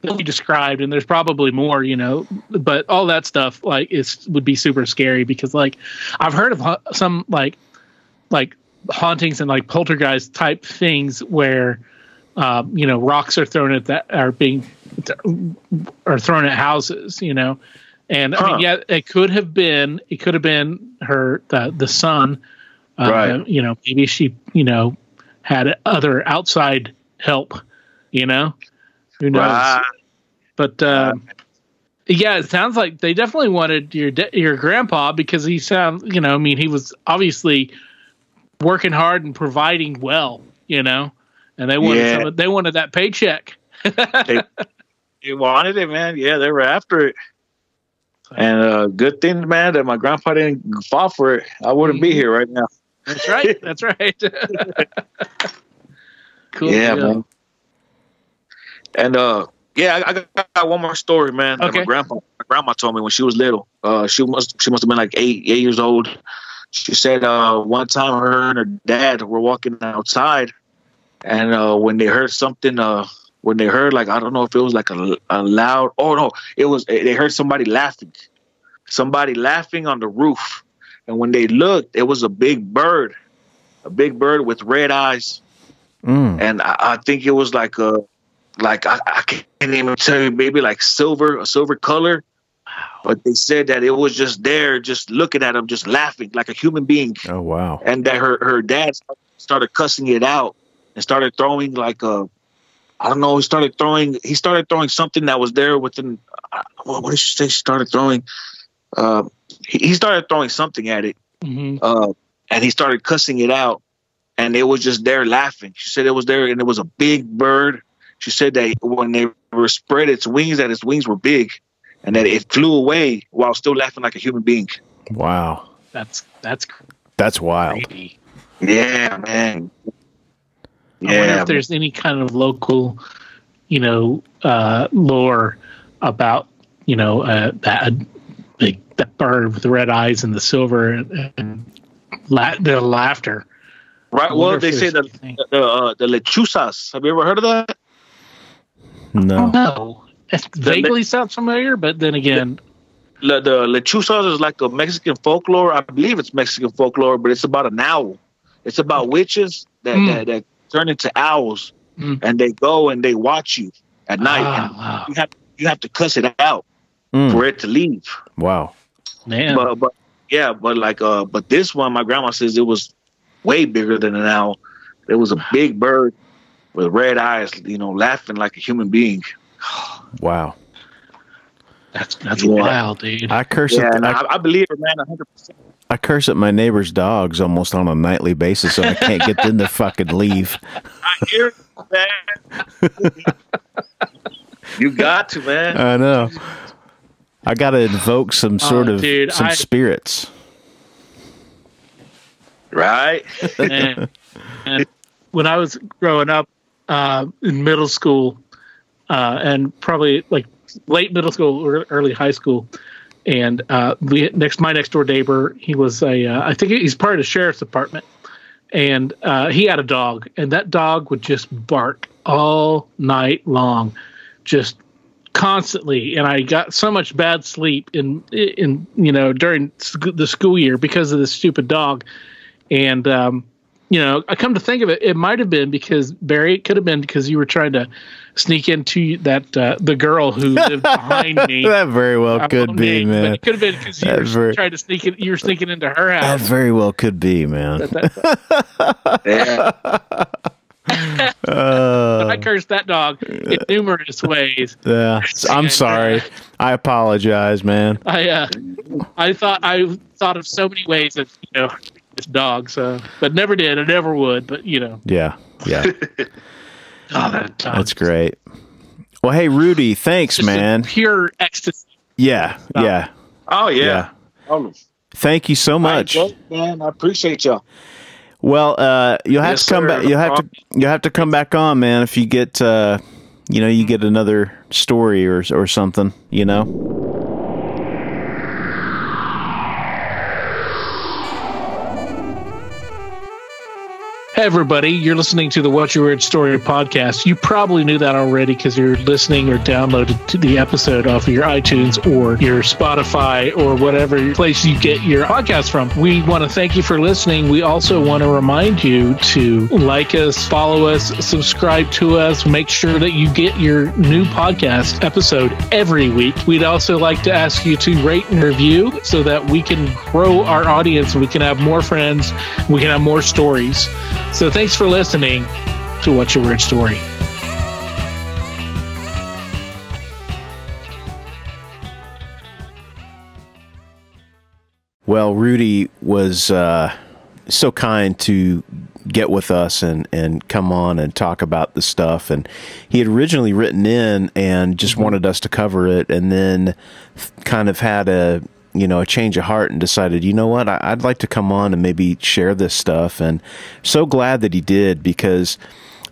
you described, and there's probably more, you know, but all that stuff like is would be super scary because like I've heard of ha- some like like hauntings and like poltergeist type things where um, you know rocks are thrown at that are being are thrown at houses, you know. And I mean, yeah, it could have been it could have been her the the son, uh, Right. You know, maybe she you know had other outside help, you know. Who knows? Right. But um, yeah, it sounds like they definitely wanted your de- your grandpa because he sound you know I mean he was obviously working hard and providing well, you know, and they wanted Yeah. some, they wanted that paycheck. You wanted it, man. Yeah, they were after it. And uh, good thing, man, that my grandpa didn't fall for it. I wouldn't be Mhm. here right now. That's right. That's right. cool. yeah, deal. man. And uh, yeah, I, I got one more story, man. Okay. my grandpa, my grandma told me when she was little. Uh, she must she must have been like eight eight years old. She said uh, one time her and her dad were walking outside, and uh, when they heard something, uh, when they heard like I don't know if it was like a, a loud. Oh no, it was they heard somebody laughing, somebody laughing on the roof, and when they looked, it was a big bird, a big bird with red eyes Mm. and I, I think it was like a like I, I can't even tell you maybe like silver a silver color but they said that it was just there just looking at him just laughing like a human being Oh wow. and that her her dad started cussing it out and started throwing like a I don't know he started throwing he started throwing something that was there within uh, what, what did she say? She started throwing. Uh, he, he started throwing something at it, hmm uh, and he started cussing it out, and it was just there laughing. She said it was there, and it was a big bird. She said that when they were spread its wings, that its wings were big, and that it flew away while still laughing like a human being. Wow. That's that's That's wild. creepy. Yeah, man. I wonder if there's any kind of local, you know, uh, lore about you know uh, that like that bird with the red eyes and the silver and, and la- the laughter. right. Well, they say there's that anything- the uh, the lechuzas. Have you ever heard of that? No. No, it vaguely sounds familiar, but then again, Le, the lechuzas is like a Mexican folklore. I believe it's Mexican folklore, but it's about an owl. It's about witches that Mm. that, that turn into owls, Mm. and they go and they watch you at night. And wow. you have you have to cuss it out Mm, for it to leave. wow. man, But but yeah, but like uh, but this one, my grandma says it was way bigger than an owl. It was a big bird with red eyes, you know, laughing like a human being. Wow. that's that's Yeah. wild, dude. I curse Yeah, at and I, I, I believe it, man, hundred percent. I curse at my neighbor's dogs almost on a nightly basis, and I can't get them to fucking leave. I hear it, man. you got to, man. I know. I got to invoke some oh, sort Oh, of dude, some I- spirits. Right? and, and when I was growing up uh, in middle school, uh, and probably like late middle school or early high school, and uh, we next my next door neighbor, he was a uh, I think he's part of the sheriff's department, and uh, he had a dog, and that dog would just bark all night long, just constantly. And i got so much bad sleep in in you know during the school year because of this stupid dog. And um, you know, I come to think of it, it might have been because Barry. It could have been because you were trying to sneak into that uh, the girl who lived behind me. that very well I could be, name, But man. it could have been because you That were very- trying to sneak in. You were sneaking into her house. That very well could be, man. Uh, I cursed that dog in numerous ways. yeah, I'm sorry. I apologize, man. I uh, I thought I thought of so many ways of you know this dog. So, but never did. I never would. But you know, Yeah, yeah, oh, that dog. that's great. Well, hey, Rudy, thanks, Just man. Pure ecstasy. Yeah, yeah, Oh yeah. yeah. Oh, Thank you so much. All right, man. I appreciate y'all. Well, uh, you'll have Yes, to come sir. back. You'll have to. You'll have to come back on, man. If you get, uh, you know, you get another story or or something. You know. Everybody, you're listening to the What's Your Weird Story podcast. You probably knew that already because you're listening or downloaded the episode off of your iTunes or your Spotify or whatever place you get your podcast from. We want to thank you for listening. We also want to remind you to like us, follow us, subscribe to us, make sure that you get your new podcast episode every week. We'd also like to ask you to rate and review so that we can grow our audience, we can have more friends, we can have more stories. So thanks for listening to What's Your Weird Story. Well, Rudy was uh, so kind to get with us and, and come on and talk about the stuff. And he had originally written in and just wanted us to cover it, and then kind of had a you know a change of heart and decided, you know what, I, I'd like to come on and maybe share this stuff. And so glad that he did because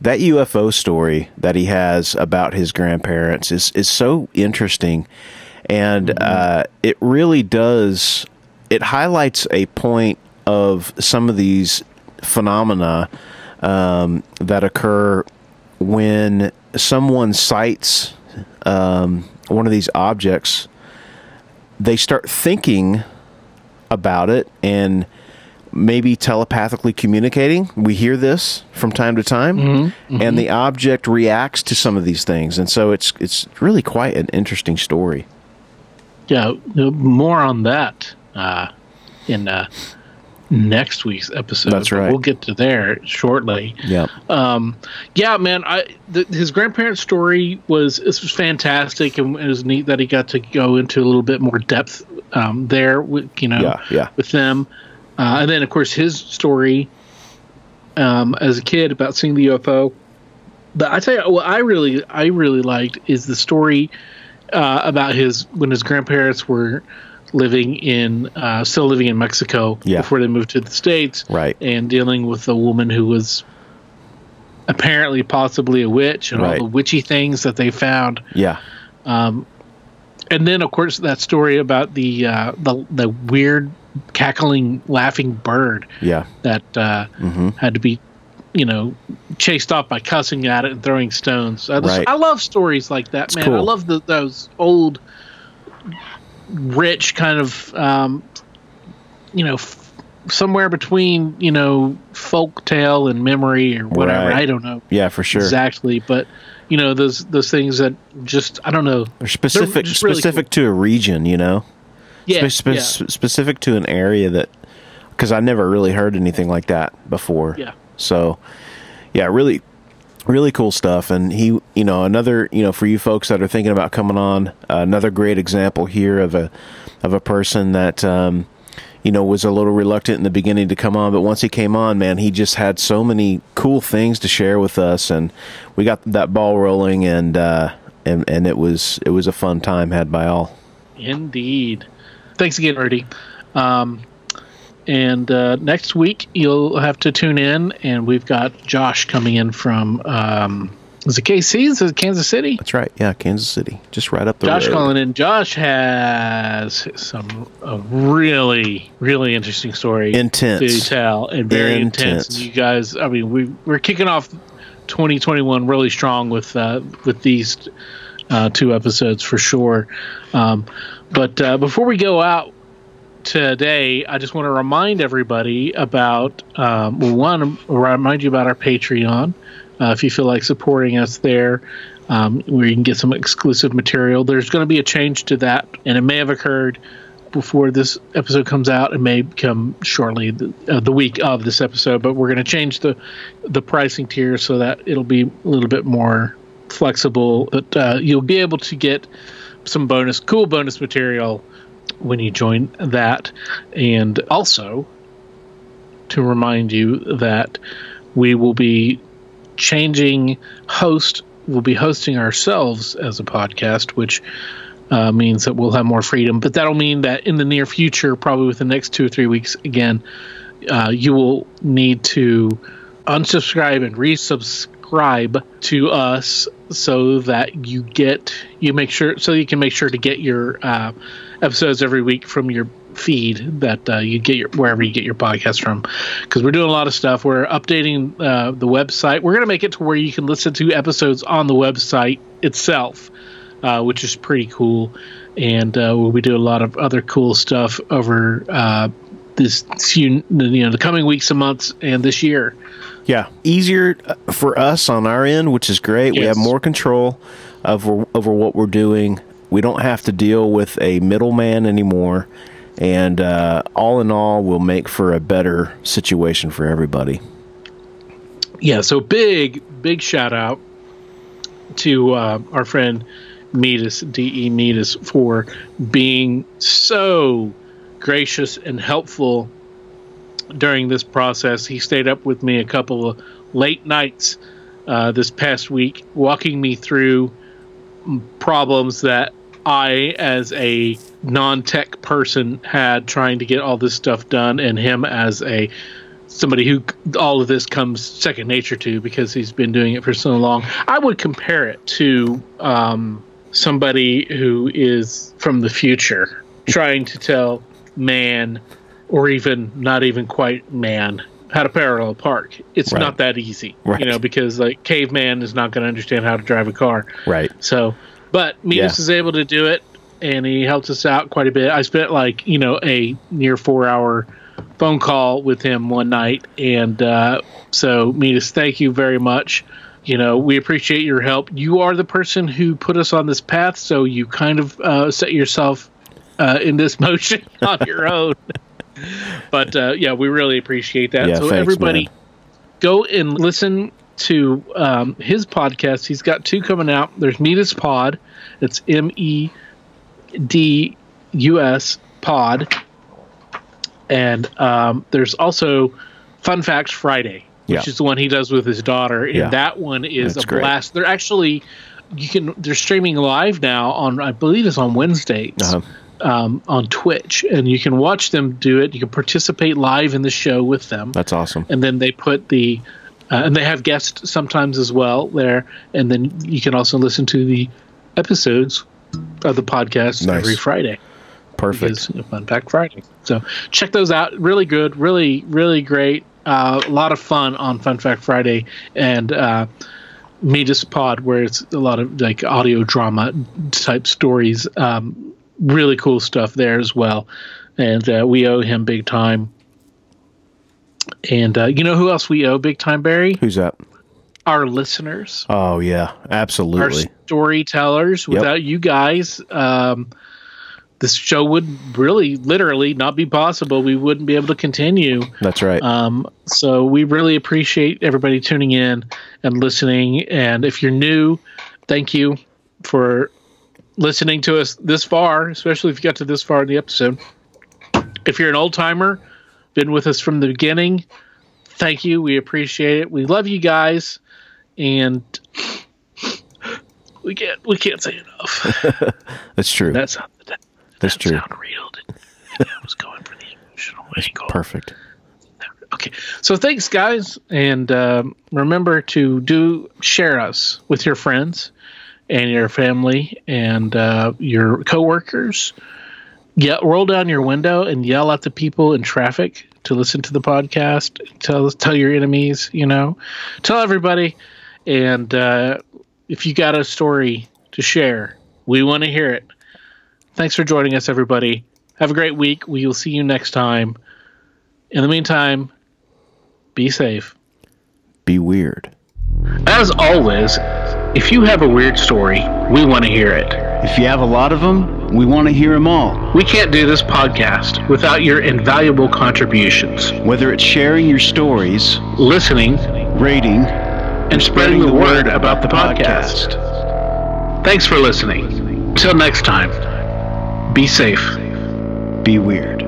that UFO story that he has about his grandparents is is so interesting, and uh, it really does. It highlights a point of some of these phenomena um, that occur when someone sights um, one of these objects. They start thinking about it and maybe telepathically communicating. We hear this from time to time, and the object reacts to some of these things, and so it's it's really quite an interesting story. Yeah, more on that uh, in uh, next week's episode. That's right. We'll get to there shortly. Yeah. Um, yeah, man. I th- his grandparents' story was this was fantastic, and it was neat that he got to go into a little bit more depth um, there. With you know, Yeah, yeah. with them, uh, and then of course his story um, as a kid about seeing the UFO. But I tell you, what I really, I really liked is the story uh, about his when his grandparents were living in, uh, still living in Mexico Yeah. before they moved to the states, Right. and dealing with a woman who was apparently possibly a witch and Right. all the witchy things that they found. Yeah. Um, and then, of course, that story about the uh, the the weird cackling, laughing bird Yeah. that uh, hmm had to be, you know, chased off by cussing at it and throwing stones. Uh, Right. I love stories like that, man. I love the, those old, rich kind of, um, you know, f- somewhere between you know folk tale and memory or whatever. Right. I don't know Yeah, for sure. exactly, but you know those those things that just I don't know. They're specific just really specific to a region, you know. Yeah, Spe- spe- yeah. specific to an area that because I never really heard anything like that before. Yeah. So, yeah, really, really cool stuff. And he, you know, another, you know, for you folks that are thinking about coming on, uh, another great example here of a of a person that. Um, you know, was a little reluctant in the beginning to come on, but once he came on, man, he just had so many cool things to share with us, and we got that ball rolling, and uh, and and it was it was a fun time had by all. Indeed. Thanks again, Rudy. Um, and uh, next week you'll have to tune in, and we've got Josh coming in from um, is it KC? Is it Kansas City? That's right. Yeah, Kansas City, just right up the Josh road. calling in. Josh has some a really really interesting story Intense. to tell and very intense. Intense. You guys, I mean, we we're kicking off 2021 really strong with uh, with these uh, two episodes for sure. Um, but uh, before we go out today, I just want to remind everybody about um, one remind you about our Patreon. Uh, if you feel like supporting us there, um, where you can get some exclusive material. There's going to be a change to that, and it may have occurred before this episode comes out. It may come shortly the, uh, the week of this episode, but we're going to change the the pricing tier so that it'll be a little bit more flexible. But uh, you'll be able to get some bonus, cool bonus material when you join that, and also to remind you that we will be changing host. We'll be hosting ourselves as a podcast, which uh, means that we'll have more freedom. But that'll mean that in the near future, probably within the next two or three weeks, again, uh, you will need to unsubscribe and resubscribe to us so that you get you make sure so you can make sure to get your uh, episodes every week from your feed that uh, you get your wherever you get your podcast from. Because we're doing a lot of stuff. We're updating uh, the website. We're going to make it to where you can listen to episodes on the website itself uh, which is pretty cool. And uh, we'll be doing a lot of other cool stuff over uh, this you know the coming weeks and months and this year Yeah, easier uh, for us on our end, which is great. We have more control over over what we're doing. We don't have to deal with a middleman anymore, and uh, all in all, will make for a better situation for everybody. yeah so big big shout out to uh, our friend Metis de Metis for being so gracious and helpful during this process he stayed up with me a couple of late nights uh, this past week walking me through problems that I, as a non-tech person, had trying to get all this stuff done, and him as a somebody who all of this comes second nature to because he's been doing it for so long. I would compare it to um, somebody who is from the future trying to tell man, or even not even quite man, how to parallel park. It's Right. not that easy, Right. you know, because like caveman is not going to understand how to drive a car. Right. So, but Midas Yeah. is able to do it, and he helps us out quite a bit. I spent like you know a near four hour phone call with him one night, and uh, so Midas, thank you very much. You know, we appreciate your help. You are the person who put us on this path, so you kind of uh, set yourself uh, in this motion on your own. But uh, yeah, we really appreciate that. Yeah, so thanks, everybody, man. go and listen to um, his podcast. He's got two coming out. There's Medus Pod. It's M E D U S Pod, and um, there's also Fun Facts Friday, which Yeah. is the one he does with his daughter. And Yeah. that one is That's a great. blast. They're actually you can they're streaming live now on I believe it's on Wednesdays Uh-huh. Um, on Twitch, and you can watch them do it. You can participate live in the show with them, That's awesome. and then they put the uh, and they have guests sometimes as well there, and then you can also listen to the episodes of the podcast Nice. every Friday. Perfect. Because, you know, Fun Fact Friday. So check those out. Really good. Really, really great. Uh, a lot of fun on Fun Fact Friday and uh, Medus Pod, where it's a lot of like audio drama type stories. Um, really cool stuff there as well. And uh, we owe him big time. And uh, you know who else we owe big time, Barry? Who's that? Our listeners Oh yeah, absolutely. our storytellers. Yep. Without you guys, um, this show would really, literally not be possible. We wouldn't be able to continue. That's right. Um, so we really appreciate everybody tuning in and listening. And if you're new, thank you for listening to us this far, especially if you got to this far in the episode. If you're an old timer, been with us from the beginning, thank you. We appreciate it. We love you guys, and we can't we can't say enough. That's true. That sounded that, That's that true. sound real. I was going for the emotional angle. Perfect. Okay, so thanks, guys, and um, remember to do share us with your friends and your family and uh, your coworkers. Yeah, roll down your window and yell at the people in traffic to listen to the podcast. Tell tell your enemies, you know, tell everybody. And uh, if you got a story to share, we want to hear it. Thanks for joining us, everybody. Have a great week. We will see you next time. In the meantime, be safe. Be weird. As always, if you have a weird story, we want to hear it. If you have a lot of them, we want to hear them all. We can't do this podcast without your invaluable contributions. Whether it's sharing your stories, Listening rating, and spreading the word about the podcast. Thanks for listening. Till next time, be safe. be weird.